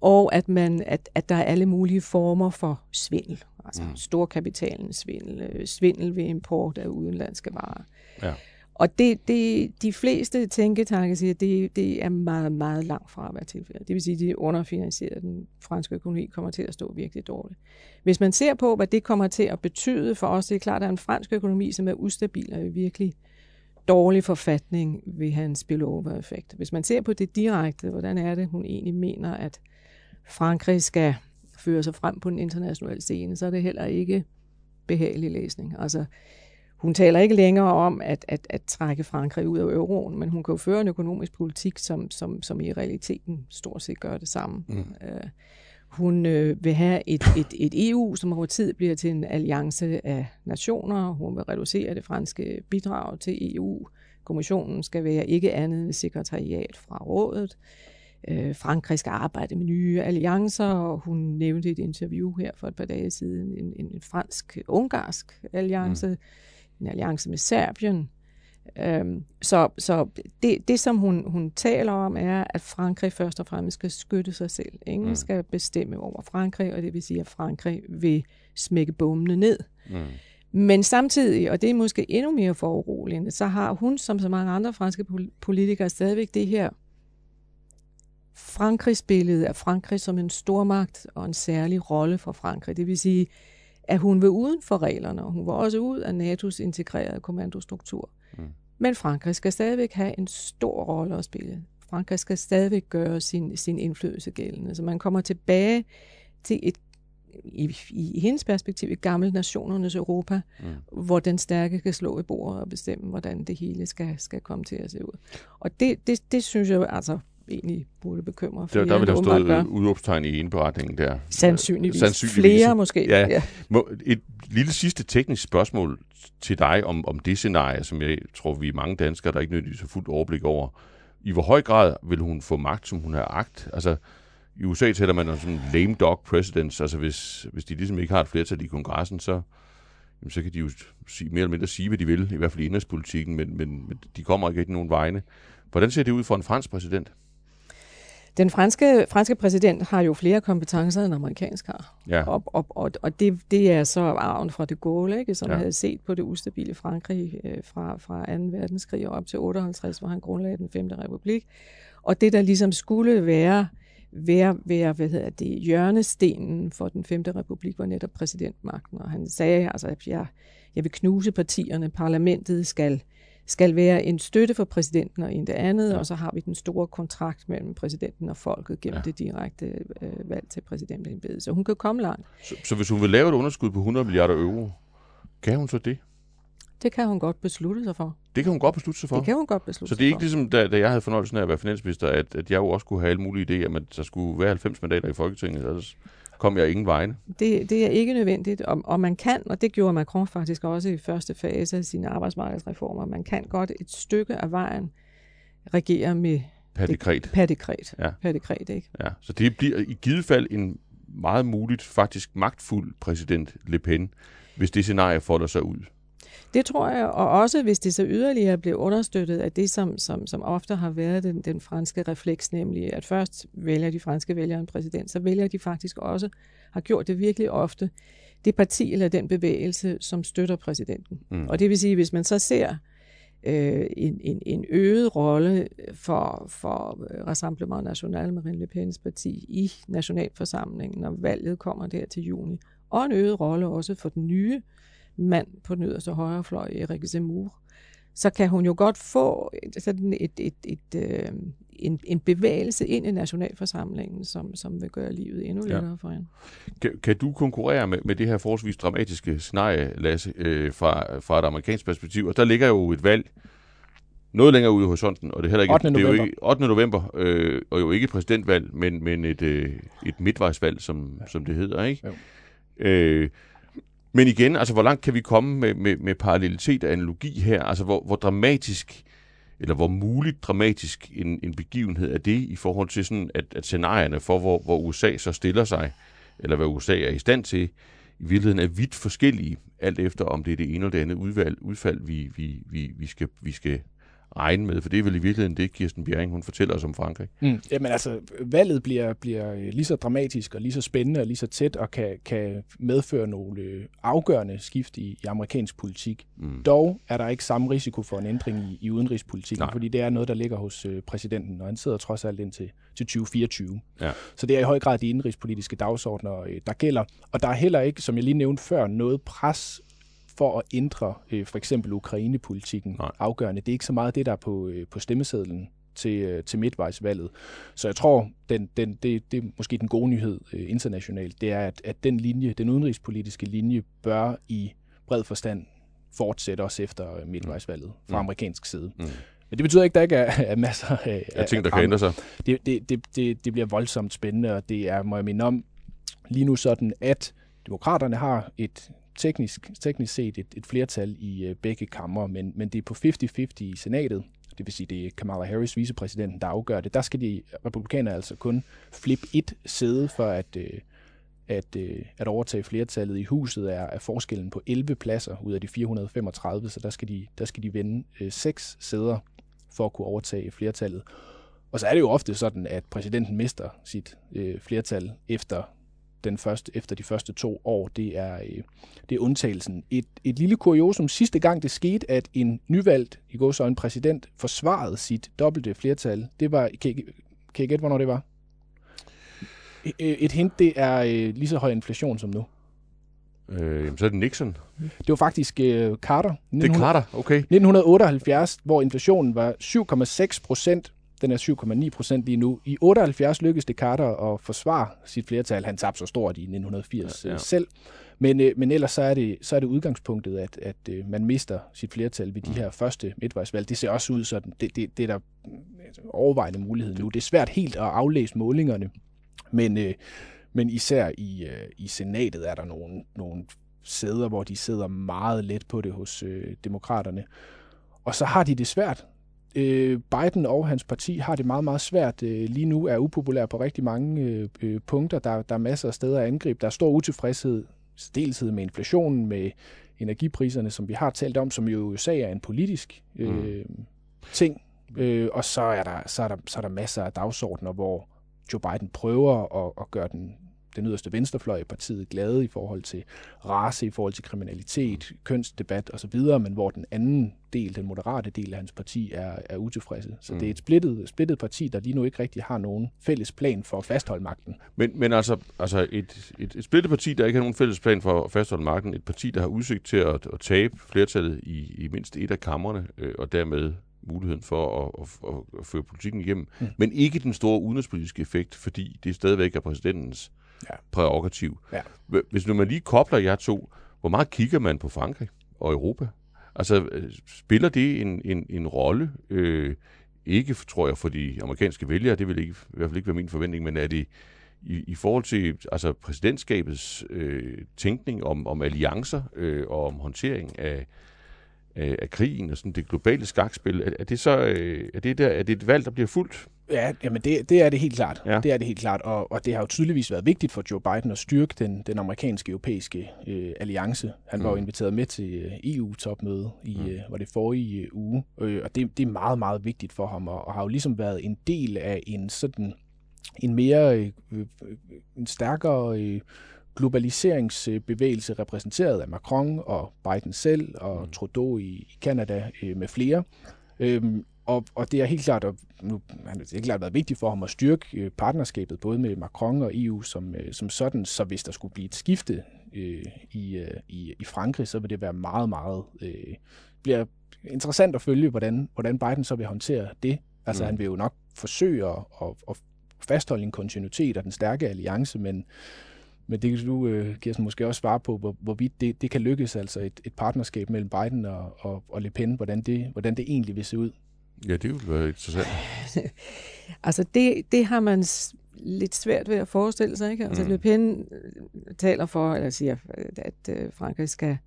og at, man, at, at der er alle mulige former for svindel, altså mm. storkapitalens svindel, øh, svindel ved import af udenlandske varer. Ja. Og det, det, de fleste tænketanke siger, at det, det er meget, meget langt fra at være tilfældet. Det vil sige, at de underfinansierede den franske økonomi kommer til at stå virkelig dårligt. Hvis man ser på, hvad det kommer til at betyde for os, det er klart, at en fransk økonomi, som er ustabil og i virkelig dårlig forfatning vil have en spillover-effekt. Hvis man ser på det direkte, hvordan er det, hun egentlig mener, at Frankrig skal føre sig frem på den internationale scene, så er det heller ikke behagelig læsning. Altså, hun taler ikke længere om at, at, at trække Frankrig ud af euroen, men hun kan jo føre en økonomisk politik, som, som, som i realiteten stort set gør det samme. Mm. Uh, hun øh, vil have et, et, et EU, som over tid bliver til en alliance af nationer. Hun vil reducere det franske bidrag til EU. Kommissionen skal være ikke andet end sekretariat fra rådet. Øh, Frankrig skal arbejde med nye alliancer, og hun nævnte i et interview her for et par dage siden en, en fransk-ungarsk alliance. Mm en alliance med Serbien. Øhm, så så det, det, som hun, hun taler om, er, at Frankrig først og fremmest skal skytte sig selv. Ingen mm. skal bestemme over Frankrig, og det vil sige, at Frankrig vil smække bombene ned. Mm. Men samtidig, og det er måske endnu mere foruroligende, så har hun, som så mange andre franske politikere, stadigvæk det her Frankrigs billede af Frankrig som en stormagt og en særlig rolle for Frankrig. Det vil sige, at hun vil uden for reglerne, og hun vil også ud af NATO's integrerede kommandostruktur. Men Frankrig skal stadigvæk have en stor rolle at spille. Frankrig skal stadigvæk gøre sin, sin indflydelse gældende. Så man kommer tilbage til et i, i hendes perspektiv et gammelt nationernes Europa, mm. hvor den stærke kan slå i bordet og bestemme, hvordan det hele skal, skal komme til at se ud. Og det, det, det synes jeg altså egentlig burde bekymre flere. Der, der vil der stået udopstegn i indberetningen der. Sandsynligvis. Sandsynligvis. Flere måske. Ja. ja. Et lille sidste teknisk spørgsmål til dig om, om det scenarie, som jeg tror, vi er mange danskere, der ikke nødvendigvis har fuldt overblik over. I hvor høj grad vil hun få magt, som hun har agt? Altså, i USA taler man sådan lame dog presidents, altså hvis, hvis de ligesom ikke har et flertal i kongressen, så, jamen, så kan de jo sige, mere eller mindre sige, hvad de vil, i hvert fald i indrigspolitikken, men, men, men de kommer ikke rigtig nogen vegne. Hvordan ser det ud for en fransk præsident? Den franske, franske præsident har jo flere kompetencer, end amerikansk har. Ja. Og, og, og, og det, det er så arven fra de Gaulle, ikke, som ja. havde set på det ustabile Frankrig øh, fra, fra 2. verdenskrig og op til 58, hvor han grundlagde den 5. republik. Og det, der ligesom skulle være være, være hvad hedder det, hjørnestenen for den femte republik var netop præsidentmagten. Og han sagde, altså, at jeg, jeg vil knuse partierne, parlamentet skal, skal være en støtte for præsidenten og en det andet, ja. og så har vi den store kontrakt mellem præsidenten og folket gennem ja. det direkte øh, valg til præsidentembedet. Så hun kan komme langt. Så, så hvis hun vil lave et underskud på 100 milliarder euro, kan hun så det? Det kan hun godt beslutte sig for. Det kan hun godt beslutte sig for? Det kan hun godt beslutte Så det er ikke ligesom, da, da jeg havde fornøjelsen af at være finansminister, at, at jeg jo også kunne have alle mulige idéer, at der skulle være 90 mandater i Folketinget, ellers kom jeg ingen vegne. Det, det er ikke nødvendigt, og, og man kan, og det gjorde Macron faktisk også i første fase af sine arbejdsmarkedsreformer, man kan godt et stykke af vejen regere med per dekret. Per dekret. Ja. Per dekret, ikke? Ja, så det bliver i givet fald en meget muligt faktisk magtfuld præsident Le Pen, hvis det scenarie folder sig ud. Det tror jeg, og også hvis det så yderligere bliver understøttet af det, som, som, som ofte har været den, den franske refleks, nemlig at først vælger de franske vælgere en præsident, så vælger de faktisk også, har gjort det virkelig ofte, det parti eller den bevægelse, som støtter præsidenten. Mm. Og det vil sige, hvis man så ser øh, en, en, en øget rolle for, for Rassemblement National, Marine Le Pens parti, i nationalforsamlingen, når valget kommer der til juni, og en øget rolle også for den nye mand på den yderste højrefløj, Erik Zemmour, så kan hun jo godt få sådan et, et, et, et, øh, en, en bevægelse ind i nationalforsamlingen, som, som vil gøre livet endnu lettere ja. for hende. Kan, kan du konkurrere med, med det her forholdsvis dramatiske scenarie, Lasse, øh, fra, fra et amerikansk perspektiv? Og der ligger jo et valg noget længere ude i horisonten, og det er heller ikke, 8. Det er jo ikke 8. november, øh, og jo ikke et præsidentvalg, men, men et, øh, et midtvejsvalg, som, ja. som det hedder, ikke? Jo. Øh, men igen, altså hvor langt kan vi komme med, med, med parallelitet og analogi her? Altså hvor, hvor dramatisk, eller hvor muligt dramatisk en, en begivenhed er det i forhold til sådan, at, at scenarierne for, hvor, hvor USA så stiller sig, eller hvad USA er i stand til, i virkeligheden er vidt forskellige, alt efter om det er det ene eller det andet udvalg, udfald, vi, vi, vi, vi, skal, vi skal regne med, for det er vel i virkeligheden det, Kirsten Bjerring, hun fortæller os om Frankrig. Mm. Jamen altså, valget bliver, bliver lige så dramatisk og lige så spændende og lige så tæt og kan, kan medføre nogle øh, afgørende skift i, i amerikansk politik. Mm. Dog er der ikke samme risiko for en ændring i, i udenrigspolitikken, Nej. fordi det er noget, der ligger hos øh, præsidenten, og han sidder trods alt ind til, til 2024. Ja. Så det er i høj grad de indrigspolitiske dagsordner, øh, der gælder. Og der er heller ikke, som jeg lige nævnte før, noget pres for at ændre øh, for eksempel Ukraine-politikken Nej. afgørende. Det er ikke så meget det, der er på, øh, på stemmesedlen til, øh, til midtvejsvalget. Så jeg tror, den, den, det, det er måske den gode nyhed øh, internationalt, det er, at, at den linje, den udenrigspolitiske linje, bør i bred forstand fortsætte også efter øh, midtvejsvalget fra mm. amerikansk side. Mm. Men det betyder ikke, at der ikke er, er masser af, af ting, der kan ændre sig. Det, det, det, det, det bliver voldsomt spændende, og det er, må jeg minde om, lige nu sådan, at demokraterne har et teknisk, teknisk set et, et flertal i øh, begge kammer, men, men det er på 50-50 i senatet. Det vil sige, det er Kamala Harris, vicepræsidenten, der afgør det. Der skal de republikanere altså kun flippe et sæde for at, øh, at, øh, at overtage flertallet i huset, er, er forskellen på 11 pladser ud af de 435, så der skal de, der skal de vende øh, seks sæder for at kunne overtage flertallet. Og så er det jo ofte sådan, at præsidenten mister sit øh, flertal efter den første, efter de første to år, det er, øh, det er undtagelsen. Et, et lille kuriosum. Sidste gang det skete, at en nyvalgt, i går så en præsident, forsvarede sit dobbelte flertal, det var, kan I, kan I gætte, hvornår det var? Et hint, det er øh, lige så høj inflation som nu. Øh, så er det Nixon. Det var faktisk øh, Carter. Det er Carter, okay. 1978, hvor inflationen var 7,6 procent den er 7,9 procent lige nu. I 78 lykkedes det Carter at forsvare sit flertal. Han tabte så stort i 1980 ja, ja. selv. Men, øh, men ellers så er, det, så er det udgangspunktet, at, at øh, man mister sit flertal ved de mm. her første midtvejsvalg. Det ser også ud sådan. Det, det, det er der overvejende mulighed nu. Det er svært helt at aflæse målingerne, men, øh, men især i, øh, i senatet er der nogle, nogle sæder, hvor de sidder meget let på det hos øh, demokraterne. Og så har de det svært øh, Biden og hans parti har det meget, meget svært øh, lige nu, er upopulær på rigtig mange øh, øh, punkter. Der, der er masser af steder at angribe. Der er stor utilfredshed, deltid med inflationen, med energipriserne, som vi har talt om, som jo i USA er en politisk øh, mm. ting. Øh, og så er, der, så, er der, så er der masser af dagsordner, hvor Joe Biden prøver at, at gøre den den yderste venstrefløj i partiet glade i forhold til race, i forhold til kriminalitet, kønsdebat osv., men hvor den anden del, den moderate del af hans parti, er, er utilfredse. Så mm. det er et splittet, splittet parti, der lige nu ikke rigtig har nogen fælles plan for at fastholde magten. Men, men altså, altså et, et, et splittet parti, der ikke har nogen fælles plan for at fastholde magten, et parti, der har udsigt til at, at tabe flertallet i, i mindst et af kammerne, øh, og dermed muligheden for at, at, at, at føre politikken igennem, mm. men ikke den store udenrigspolitiske effekt, fordi det stadigvæk er præsidentens ja. prærogativ. Ja. Hvis nu man lige kobler jer to, hvor meget kigger man på Frankrig og Europa? Altså, øh, spiller det en, en, en rolle? Øh, ikke, tror jeg, for de amerikanske vælgere, det vil ikke, i hvert fald ikke være min forventning, men er det i, i forhold til altså præsidentskabets øh, tænkning om, om alliancer øh, og om håndtering af, af, af krigen og sådan det globale skakspil, er, er det så øh, er det der, er det et valg, der bliver fuldt? Ja, jamen det, det er det helt klart. Ja. Det er det helt klart, og, og det har jo tydeligvis været vigtigt for Joe Biden at styrke den, den amerikanske europæiske øh, alliance. Han mm. var jo mm. inviteret med til øh, EU-topmøde i mm. øh, var det forrige øh, uge, øh, og det, det er meget meget vigtigt for ham og, og har jo ligesom været en del af en sådan en mere øh, øh en stærkere øh, globaliseringsbevægelse repræsenteret af Macron og Biden selv og mm. Trudeau i, i Canada øh, med flere. Øhm, og, og det er helt klart, og nu har det helt klart været vigtigt for ham at styrke øh, partnerskabet både med Macron og EU som, øh, som sådan, så hvis der skulle blive et skifte øh, i, øh, i, i Frankrig, så vil det være meget, meget... Øh, bliver interessant at følge, hvordan, hvordan Biden så vil håndtere det. Altså mm. han vil jo nok forsøge at, at, at fastholde en kontinuitet og den stærke alliance, men, men det kan du, Kirsten, måske også svare på, hvor, hvorvidt det, det kan lykkes, altså et, et partnerskab mellem Biden og, og, og Le Pen, hvordan det, hvordan det egentlig vil se ud. Ja, det vil være interessant. altså, det, det har man lidt svært ved at forestille sig, ikke? Altså, mm. Le Pen øh, taler for, eller siger, at øh, Frankrig skal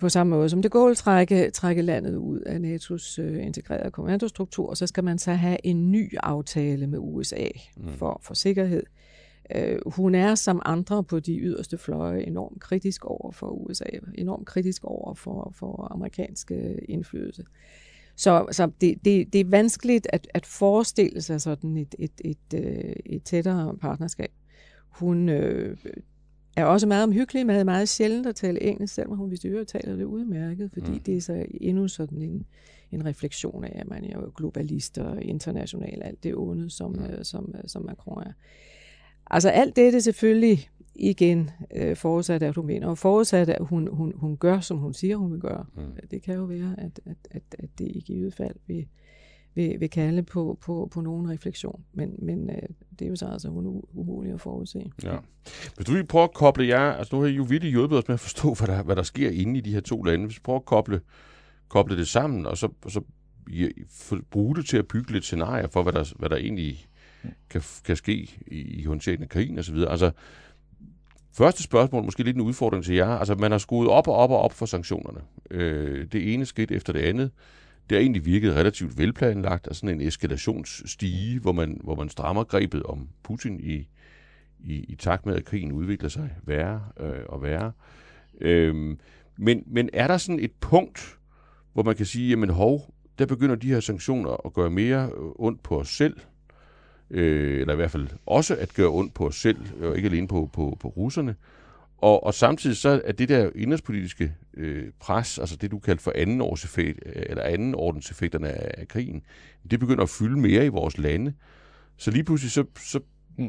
på samme måde som det går, trække, trække landet ud af NATO's øh, integrerede kommandostruktur, så skal man så have en ny aftale med USA mm. for, for sikkerhed. Øh, hun er som andre på de yderste fløje enormt kritisk over for USA, enormt kritisk over for, for amerikanske indflydelse. Så, så det, det, det er vanskeligt at, at forestille sig sådan et, et, et, et, øh, et tættere partnerskab. Hun øh, er også meget omhyggelig, men er meget sjældent at tale engelsk, selvom hun hvis det taler det udmærket, fordi mm. det er så endnu sådan en, en refleksion af, at man er jo globalist og international, alt det onde, som, mm. øh, som, øh, som Macron er. Altså alt det er selvfølgelig igen øh, forudsat, at hun mener, og forudsat, at hun, hun, hun gør, som hun siger, hun vil gøre. Mm. Det kan jo være, at, at, at, at det i givet fald vil, vil, vil kalde på, på, på nogen refleksion. Men, men øh, det er jo så altså umuligt at forudse. Ja. Hvis du vil prøve at koble jer, altså nu har I jo virkelig hjulpet os med at forstå, hvad der, hvad der sker inde i de her to lande. Hvis vi prøver at koble, koble det sammen, og så, og så bruge det til at bygge lidt scenarier for, hvad der, hvad der egentlig kan, kan ske i, i håndteringen af krigen osv. Altså, første spørgsmål, måske lidt en udfordring til jer. Altså, man har skudt op og op og op for sanktionerne. Øh, det ene skridt efter det andet. Det har egentlig virket relativt velplanlagt, altså sådan en eskalationsstige, hvor man, hvor man strammer grebet om Putin i, i, i takt med, at krigen udvikler sig værre øh, og værre. Øh, men, men er der sådan et punkt, hvor man kan sige, jamen hov, der begynder de her sanktioner at gøre mere ondt på os selv, øh, eller i hvert fald også at gøre ondt på os selv, og ikke alene på, på, på russerne. Og, og samtidig så er det der indrigspolitiske øh, pres, altså det du kaldte for anden, års effekt, øh, eller anden ordenseffekterne af, af krigen, det begynder at fylde mere i vores lande. Så lige pludselig så, så,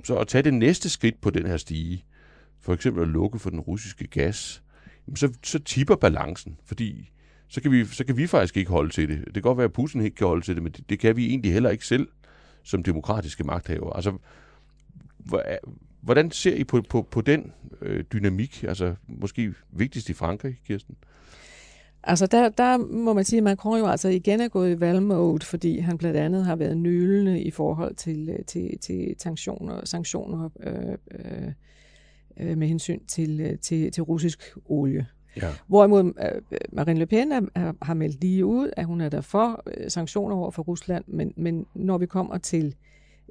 så at tage det næste skridt på den her stige, for eksempel at lukke for den russiske gas, så, så tipper balancen, fordi så kan, vi, så kan vi faktisk ikke holde til det. Det kan godt være, at Putin ikke kan holde til det, men det, det kan vi egentlig heller ikke selv som demokratiske magthaver. Altså, hvordan ser I på, på, på den øh, dynamik, altså måske vigtigst i Frankrig, Kirsten? Altså der, der må man sige, at Macron jo altså igen er gået i valgmode, fordi han blandt andet har været nølende i forhold til, øh, til, til sanktioner, sanktioner øh, øh, øh med hensyn til, øh, til, til russisk olie. Ja. Hvorimod øh, Marine Le Pen er, har meldt lige ud, at hun er der for øh, sanktioner over for Rusland, men, men når vi kommer til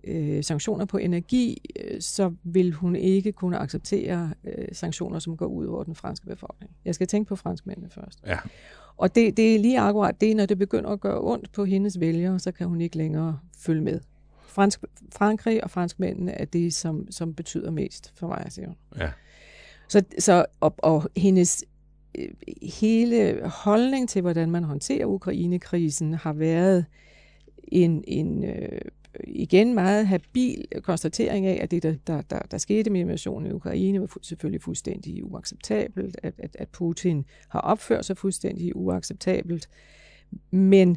øh, sanktioner på energi, øh, så vil hun ikke kunne acceptere øh, sanktioner, som går ud over den franske befolkning. Jeg skal tænke på franskmændene først. Ja. Og det, det er lige akkurat det, når det begynder at gøre ondt på hendes vælgere, så kan hun ikke længere følge med. Fransk, Frankrig og franskmændene er det, som, som betyder mest for mig, siger hun. Ja. Så, så og, og hendes hele holdning til, hvordan man håndterer Ukraine-krisen, har været en, en øh, igen meget habil konstatering af, at det, der, der, der, der skete med invasionen i Ukraine, var selvfølgelig fuldstændig uacceptabelt, at, at, at Putin har opført sig fuldstændig uacceptabelt. Men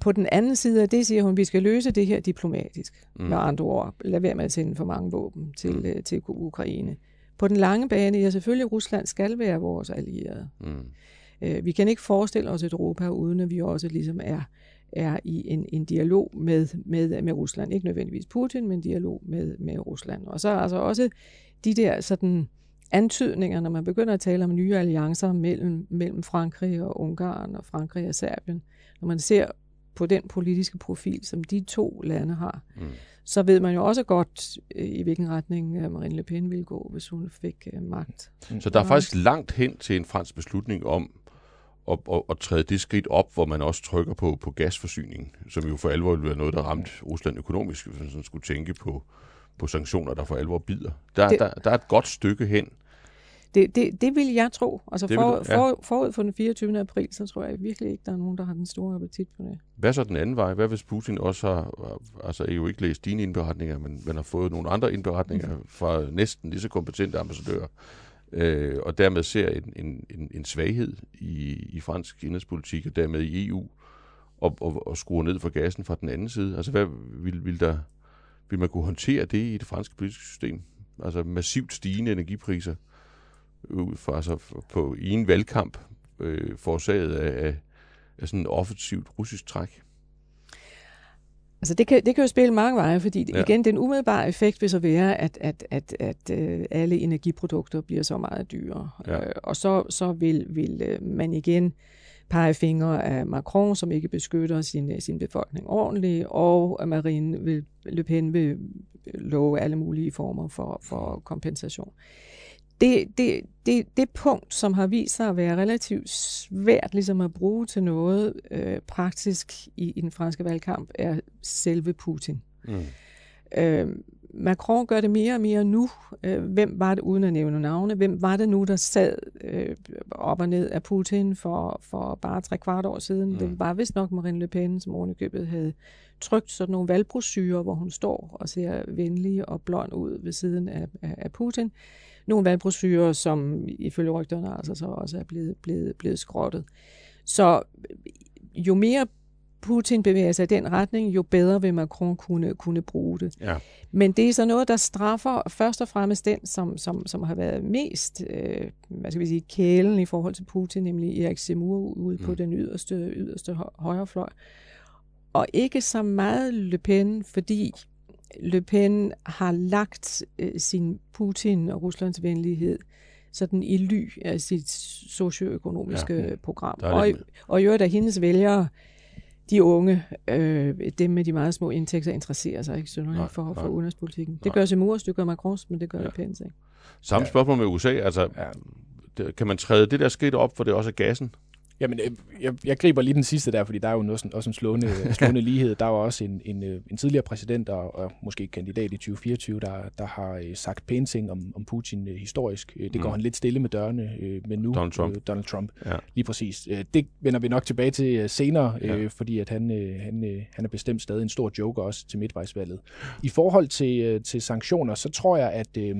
på den anden side af det siger hun, at vi skal løse det her diplomatisk. Mm. Med andre ord, lad være med at sende for mange våben til, mm. Øh, til Ukraine. På den lange bane, ja selvfølgelig, Rusland skal være vores allierede. Mm. Øh, vi kan ikke forestille os et Europa, uden at vi også ligesom er, er i en, en dialog med, med, med Rusland. Ikke nødvendigvis Putin, men dialog med, med Rusland. Og så er altså også de der sådan antydninger, når man begynder at tale om nye alliancer mellem, mellem Frankrig og Ungarn og Frankrig og Serbien. Når man ser på den politiske profil, som de to lande har, mm. Så ved man jo også godt, øh, i hvilken retning øh, Marine Le Pen ville gå, hvis hun fik uh, magt. Så der er faktisk langt hen til en fransk beslutning om at, at, at træde det skridt op, hvor man også trykker på, på gasforsyningen, som jo for alvor vil være noget, der ramte Rusland økonomisk, hvis man skulle tænke på, på sanktioner, der for alvor bider. Der, det, der, der er et godt stykke hen. Det, det, det vil jeg tro. Altså det for, du, ja. for, forud for den 24. april, så tror jeg virkelig ikke, der er nogen, der har den store appetit på det. Hvad så den anden vej? Hvad hvis Putin også har, altså er jo ikke læst dine indberetninger, men man har fået nogle andre indberetninger mm. fra næsten lige så kompetente ambassadører, øh, og dermed ser en, en, en, en svaghed i, i fransk indrigspolitik, og dermed i EU, og, og, og skruer ned for gassen fra den anden side. Altså hvad vil, vil der vil man kunne håndtere det i det franske politiske system? Altså massivt stigende energipriser ud fra, altså på, i en valgkamp øh, forårsaget af, af, sådan et offensivt russisk træk? Altså det kan, det kan jo spille mange veje, fordi ja. igen, den umiddelbare effekt vil så være, at, at, at, at øh, alle energiprodukter bliver så meget dyrere. Ja. Øh, og så, så vil, vil øh, man igen pege fingre af Macron, som ikke beskytter sin, sin befolkning ordentligt, og Marine vil, Le Pen vil love alle mulige former for, for kompensation. Det, det, det, det punkt, som har vist sig at være relativt svært ligesom at bruge til noget øh, praktisk i, i den franske valgkamp, er selve Putin. Mm. Øh, Macron gør det mere og mere nu. Øh, hvem var det, uden at nævne navne, hvem var det nu, der sad øh, op og ned af Putin for, for bare tre kvart år siden? Mm. Det var vist nok Marine Le Pen, som ovenikøbet havde trygt sådan nogle valgbrosyrer, hvor hun står og ser venlig og blond ud ved siden af, af, af Putin. Nogle valgbrosyrer, som ifølge rygterne altså så også er blevet, blevet, blevet skrottet. Så jo mere Putin bevæger sig i den retning, jo bedre vil Macron kunne, kunne bruge det. Ja. Men det er så noget, der straffer først og fremmest den, som, som, som har været mest øh, hvad skal vi sige, kælen i forhold til Putin, nemlig Erik Zemmour ude mm. på den yderste, yderste højrefløj. Og ikke så meget Le Pen, fordi Le Pen har lagt øh, sin Putin- og Ruslands venlighed sådan i ly af sit socioøkonomiske ja. program. Og, og i øvrigt er hendes vælgere de unge, øh, dem med de meget små indtægter, interesserer sig ikke så for, for udenrigspolitikken. Det gør Zemmour, det gør Macrons, men det gør ja. Le Pen ikke. Samme spørgsmål med USA. Altså, ja. kan man træde det der skridt op, for det også er gassen? Jamen, øh, jeg, jeg griber lige den sidste der, fordi der er jo noget, også en slående, slående lighed. Der var også en, en, øh, en tidligere præsident og, og måske kandidat i 2024, der, der har øh, sagt pæne ting om, om Putin historisk. Det går mm. han lidt stille med dørene, men nu Donald Trump. Donald Trump. Ja. Lige præcis. Det vender vi nok tilbage til senere, ja. fordi at han, han, han er bestemt stadig en stor joker også til midtvejsvalget. I forhold til, til sanktioner, så tror jeg, at... Øh,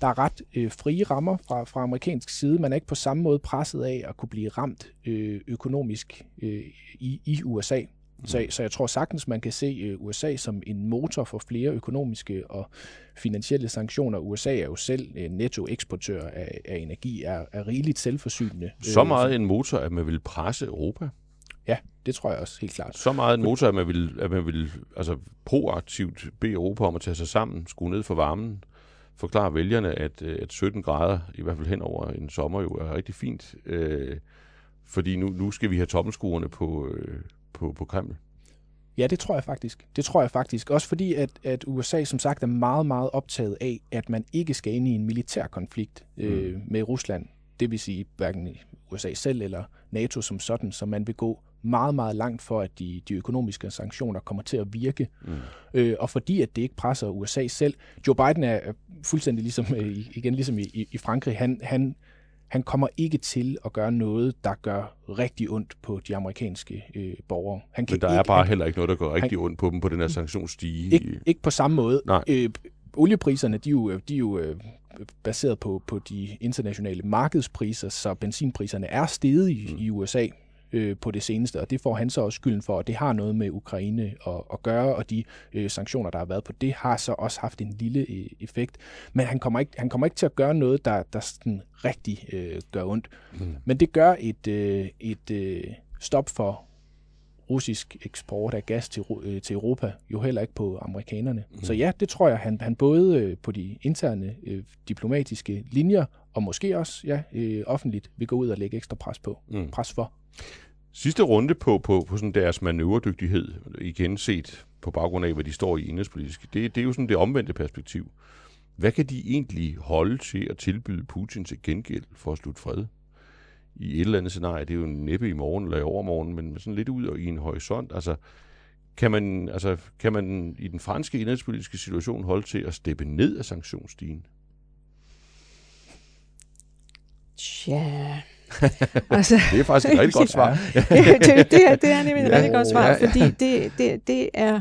der er ret øh, frie rammer fra, fra amerikansk side. Man er ikke på samme måde presset af at kunne blive ramt øh, økonomisk øh, i, i USA. Mm. Så, så jeg tror sagtens, man kan se øh, USA som en motor for flere økonomiske og finansielle sanktioner. USA er jo selv en nettoeksportør af, af energi, er, er rigeligt selvforsynende. Så meget en motor, at man vil presse Europa? Ja, det tror jeg også helt klart. Så meget en motor, at man vil, at man vil altså, proaktivt bede Europa om at tage sig sammen, skrue ned for varmen, forklare vælgerne, at, øh, at 17 grader, i hvert fald hen over en sommer, jo er rigtig fint. Øh, fordi nu, nu skal vi have tommelskruerne på, øh, på, på Kreml. Ja, det tror jeg faktisk. Det tror jeg faktisk. Også fordi, at, at USA som sagt er meget, meget optaget af, at man ikke skal ind i en militær konflikt øh, mm. med Rusland. Det vil sige hverken USA selv eller NATO som sådan, så man vil gå meget, meget langt for, at de, de økonomiske sanktioner kommer til at virke. Mm. Øh, og fordi at det ikke presser USA selv. Joe Biden er fuldstændig ligesom, øh, igen ligesom i, i Frankrig, han, han, han kommer ikke til at gøre noget, der gør rigtig ondt på de amerikanske øh, borgere. Han kan Men der ikke, er bare han, heller ikke noget, der gør rigtig han, ondt på dem på den her sanktionsstige. Ikke, ikke på samme måde. Nej. Øh, oliepriserne, de er jo, de er jo øh, baseret på, på de internationale markedspriser, så benzinpriserne er steget i, mm. i USA øh, på det seneste, og det får han så også skylden for, og det har noget med Ukraine at, at gøre, og de øh, sanktioner, der har været på det, har så også haft en lille øh, effekt. Men han kommer, ikke, han kommer ikke til at gøre noget, der, der sådan rigtig øh, gør ondt. Mm. Men det gør et, øh, et øh, stop for russisk eksport af gas til, øh, til Europa, jo heller ikke på amerikanerne. Mm. Så ja, det tror jeg, han, han både øh, på de interne øh, diplomatiske linjer, og måske også ja, øh, offentligt, vil gå ud og lægge ekstra pres på. Mm. Pres for. Sidste runde på, på, på sådan deres manøvredygtighed, igen set på baggrund af, hvad de står i indrigspolitisk, det, det er jo sådan det omvendte perspektiv. Hvad kan de egentlig holde til at tilbyde Putin til gengæld for at slutte fred? I et eller andet scenarie, det er jo næppe i morgen eller i overmorgen, men sådan lidt ud og i en horisont. Altså, kan man, altså, kan man i den franske indrigspolitiske situation holde til at steppe ned af sanktionsstigen? Tja, altså, det er faktisk et rigtig godt svar. ja, det, det, er, det er nemlig et ja, rigtig godt svar, ja. fordi det, det, det er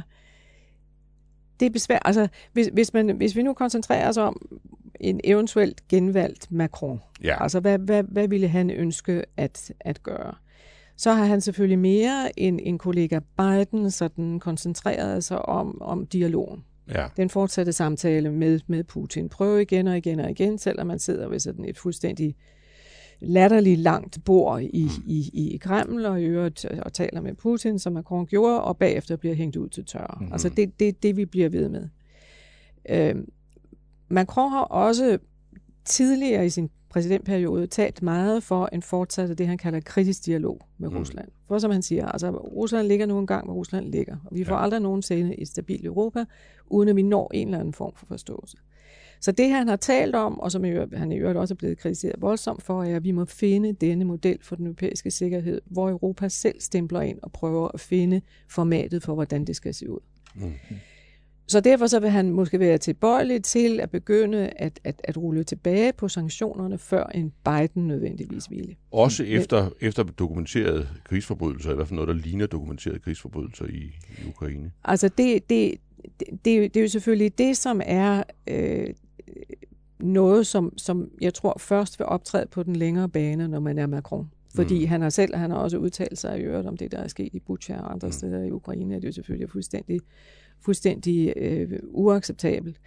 det er besvær. Altså, hvis, hvis, man, hvis vi nu koncentrerer os om en eventuelt genvalgt Macron, ja. altså hvad, hvad, hvad ville han ønske at, at gøre? Så har han selvfølgelig mere end en kollega Biden sådan koncentreret sig om, om dialogen. Ja. Den fortsatte samtale med, med Putin. Prøv igen og igen og igen, selvom man sidder ved sådan et fuldstændig latterligt langt bord i, mm. i, i Kreml og i øvrigt og taler med Putin, som Macron gjorde, og bagefter bliver hængt ud til tørre. Mm. Altså det er det, det, vi bliver ved med. Øh, Macron har også tidligere i sin præsidentperiode talt meget for en fortsat af det, han kalder kritisk dialog med mm. Rusland. For som han siger, altså Rusland ligger nu engang, hvor Rusland ligger. Og vi får ja. aldrig nogensinde et stabilt Europa, uden at vi når en eller anden form for forståelse. Så det, han har talt om, og som han i øvrigt også er blevet kritiseret voldsomt for, er, at vi må finde denne model for den europæiske sikkerhed, hvor Europa selv stempler ind og prøver at finde formatet for, hvordan det skal se ud. Mm. Så derfor så vil han måske være tilbøjelig til at begynde at, at, at rulle tilbage på sanktionerne, før en Biden nødvendigvis ville. Også efter, efter dokumenterede krigsforbrydelser, i hvert fald noget, der ligner dokumenterede krigsforbrydelser i, i Ukraine? Altså det, det, det, det, det er jo selvfølgelig det, som er øh, noget, som, som jeg tror først vil optræde på den længere bane, når man er Macron. Fordi mm. han har selv, han har også udtalt sig i øvrigt om det, der er sket i Bucha og andre mm. steder i Ukraine, det er jo selvfølgelig fuldstændig, fuldstændig øh, uacceptabelt.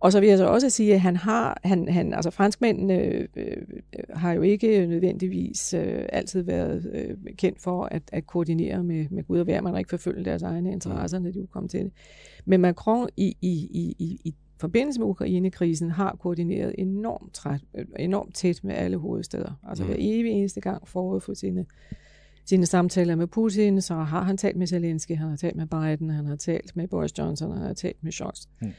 Og så vil jeg så også sige, at han har, han, han, altså franskmændene øh, øh, har jo ikke nødvendigvis øh, altid været øh, kendt for at, at koordinere med, med Gud og vær. Man har ikke forfølgt deres egne interesser, når de er kommet til det. Men Macron i, i, i, i forbindelse med Ukraine-krisen har koordineret enormt, træt, enormt tæt med alle hovedsteder. Altså mm. hver evig eneste gang forud for sine, sine samtaler med Putin, så har han talt med Zelensky, han har talt med Biden, han har talt med Boris Johnson, han har talt med Scholz. Mm.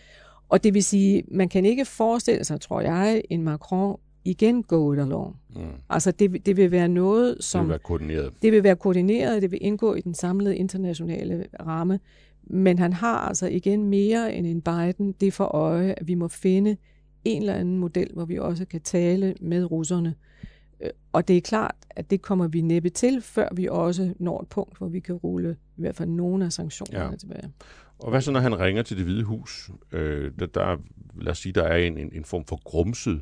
Og det vil sige, man kan ikke forestille sig, tror jeg, en Macron igen go it along. Mm. Altså det, det vil være noget, som... Det vil være koordineret. Det vil være koordineret, det vil indgå i den samlede internationale ramme. Men han har altså igen mere end en Biden det for øje, at vi må finde en eller anden model, hvor vi også kan tale med russerne. Øh, og det er klart, at det kommer vi næppe til, før vi også når et punkt, hvor vi kan rulle i hvert fald nogle af sanktionerne ja. tilbage. Og hvad så, når han ringer til det hvide hus? Øh, der, der, lad os sige, der er en, en, en form for grumset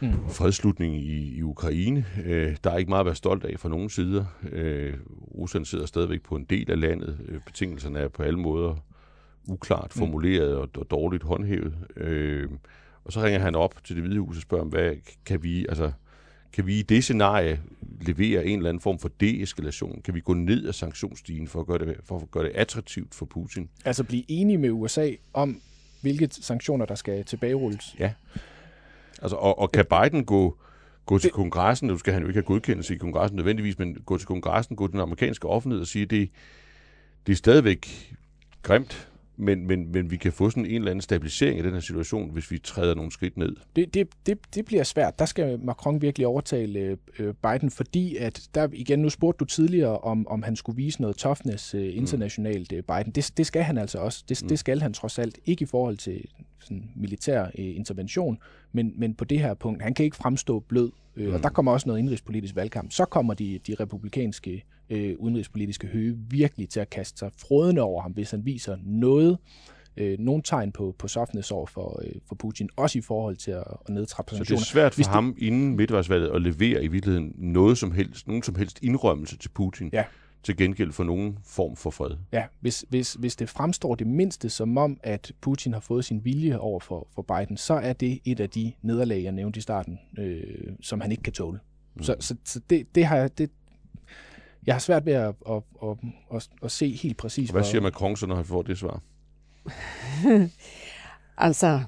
mm. fredslutning i, i Ukraine. Øh, der er ikke meget at være stolt af fra nogen sider. Øh, Rusland sidder stadigvæk på en del af landet. Øh, betingelserne er på alle måder uklart mm. formuleret mm. og, og dårligt håndhævet. Øh, og så ringer han op til det hvide hus og spørger, hvad kan vi, altså, kan vi i det scenarie levere en eller anden form for deeskalation? Kan vi gå ned af sanktionsstigen for at gøre det, for at gøre det attraktivt for Putin? Altså blive enige med USA om, hvilke sanktioner, der skal tilbagerulles? Ja. Altså, og, og kan Biden gå, gå til kongressen, nu skal han jo ikke have godkendelse i kongressen nødvendigvis, men gå til kongressen, gå til den amerikanske offentlighed og sige, det, det er stadigvæk grimt, men, men, men vi kan få sådan en eller anden stabilisering af den her situation, hvis vi træder nogle skridt ned. Det, det, det, det bliver svært. Der skal Macron virkelig overtale øh, Biden, fordi at der igen, nu spurgte du tidligere, om, om han skulle vise noget toughness øh, internationalt, øh, Biden. Det, det skal han altså også. Det, mm. det skal han trods alt. Ikke i forhold til sådan militær øh, intervention, men, men på det her punkt. Han kan ikke fremstå blød, øh, mm. og der kommer også noget indrigspolitisk valgkamp. Så kommer de, de republikanske øh, udenrigspolitiske høge virkelig til at kaste sig frodende over ham, hvis han viser noget, øh, nogle tegn på, på softness over for, øh, for Putin, også i forhold til at, at nedtrappe sanktioner. Så det er svært for hvis ham det, inden midtvejsvalget at levere i virkeligheden noget som helst, nogen som helst indrømmelse til Putin. Ja, til gengæld for nogen form for fred. Ja, hvis, hvis, hvis det fremstår det mindste som om, at Putin har fået sin vilje over for, for Biden, så er det et af de nederlag, jeg nævnte i starten, øh, som han ikke kan tåle. Mm. Så, så, så det, det, har, det, jeg har svært ved at, at, at, at, at se helt præcis. Hvad siger Macron så, når han får det svar? altså,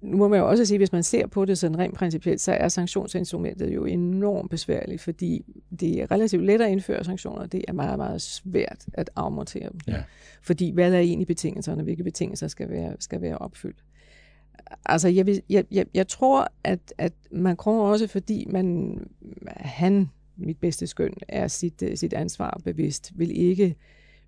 nu må man jo også sige, at hvis man ser på det sådan rent principielt, så er sanktionsinstrumentet jo enormt besværligt, fordi det er relativt let at indføre sanktioner, det er meget, meget svært at afmontere dem. Ja. Fordi hvad er egentlig betingelserne, hvilke betingelser skal være, skal være opfyldt? Altså, jeg, vil, jeg, jeg, jeg tror, at, at Macron også, fordi man, han, mit bedste skøn, er sit, sit ansvar bevidst, vil ikke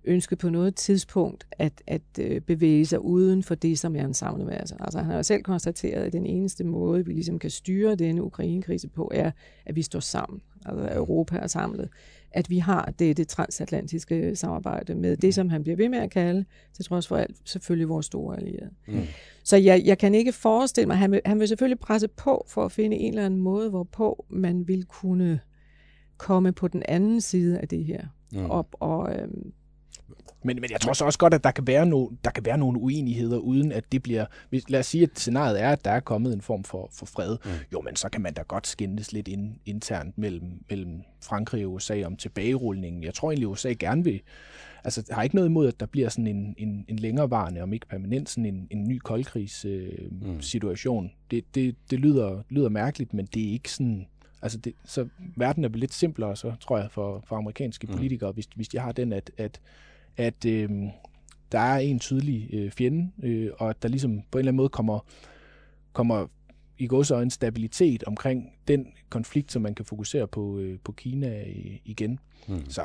ønsket på noget tidspunkt at, at øh, bevæge sig uden for det, som er en samleværdelse. Altså han har jo selv konstateret, at den eneste måde, vi ligesom kan styre denne Ukraine-krise på, er, at vi står sammen. Altså Europa er samlet. At vi har det, det transatlantiske samarbejde med det, som han bliver ved med at kalde, til trods for alt, selvfølgelig vores store allierede. Mm. Så jeg, jeg kan ikke forestille mig, han vil, han vil selvfølgelig presse på for at finde en eller anden måde, hvorpå man vil kunne komme på den anden side af det her. Mm. Og, og øhm, men, men jeg tror så også godt, at der kan, være no, der kan være nogle uenigheder, uden at det bliver... Lad os sige, at scenariet er, at der er kommet en form for, for fred. Mm. Jo, men så kan man da godt skændes lidt ind, internt mellem, mellem Frankrig og USA om tilbagerulningen. Jeg tror egentlig, at USA gerne vil... Altså, har ikke noget imod, at der bliver sådan en, en, en længerevarende, om ikke permanent, sådan en, en ny koldkrigssituation. Øh, mm. Situation. det, det, det lyder, lyder mærkeligt, men det er ikke sådan... Altså det, så verden er lidt simplere, så tror jeg, for, for amerikanske mm. politikere, hvis, hvis de har den, at, at at øh, der er en tydelig øh, fjende, øh, og at der ligesom på en eller anden måde kommer, kommer i går så en stabilitet omkring den konflikt, som man kan fokusere på, øh, på Kina øh, igen. Mm. Så.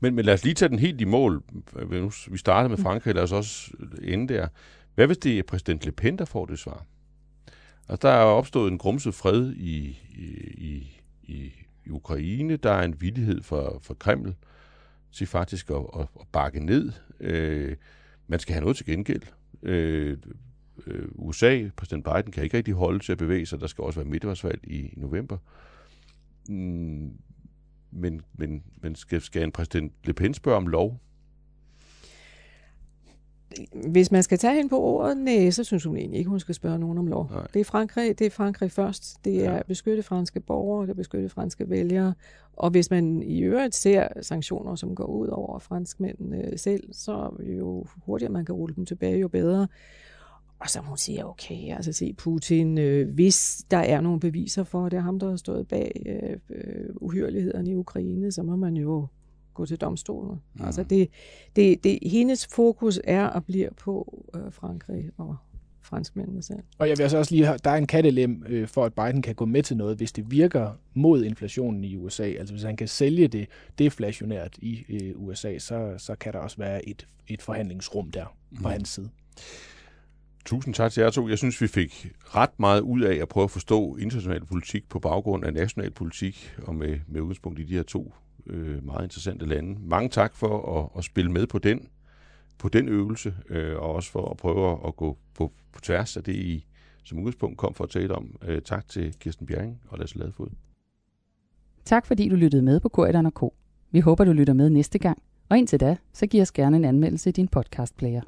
Men, men lad os lige tage den helt i mål. Vi startede med Frankrig, lad os også ende der. Hvad hvis det er præsident Le Pen, der får det svar? Altså, der er opstået en grumset fred i, i, i, i Ukraine. Der er en villighed for, for Kreml til faktisk at, at, at bakke ned. Øh, man skal have noget til gengæld. Øh, øh, USA, præsident Biden, kan ikke rigtig holde til at bevæge sig. Der skal også være midtvejsvalg i november. Mm, men, men, men skal, skal en præsident Le Pen spørge om lov? Hvis man skal tage hende på ordet, nej, så synes hun egentlig ikke, hun skal spørge nogen om lov. Nej. Det er Frankrig, det er Frankrig først. Det er ja. beskytte franske borgere, det er beskytte franske vælgere. Og hvis man i øvrigt ser sanktioner, som går ud over franskmændene selv, så jo hurtigere man kan rulle dem tilbage, jo bedre. Og så må hun sige, okay, altså se Putin, øh, hvis der er nogle beviser for, at det er ham, der har stået bag øh, øh, uhyrlighederne i Ukraine, så må man jo gå til domstolen. Mm. Altså det, det, det, hendes fokus er og bliver på øh, Frankrig og franskmændene selv. Og jeg vil altså også lige have, der er en kattelem øh, for, at Biden kan gå med til noget, hvis det virker mod inflationen i USA. Altså hvis han kan sælge det deflationært i øh, USA, så, så kan der også være et, et forhandlingsrum der mm. på hans side. Tusind tak til jer to. Jeg synes, vi fik ret meget ud af at prøve at forstå international politik på baggrund af national politik, og med, med udgangspunkt i de her to øh, meget interessante lande. Mange tak for at, at spille med på den, på den øvelse, øh, og også for at prøve at gå på, på tværs af det, I som udgangspunkt kom for at tale om. Øh, tak til Kirsten Bjerring og Lasse Ladefod. Tak fordi du lyttede med på K. Vi håber, du lytter med næste gang. Og indtil da, så giv os gerne en anmeldelse i din podcastplayer.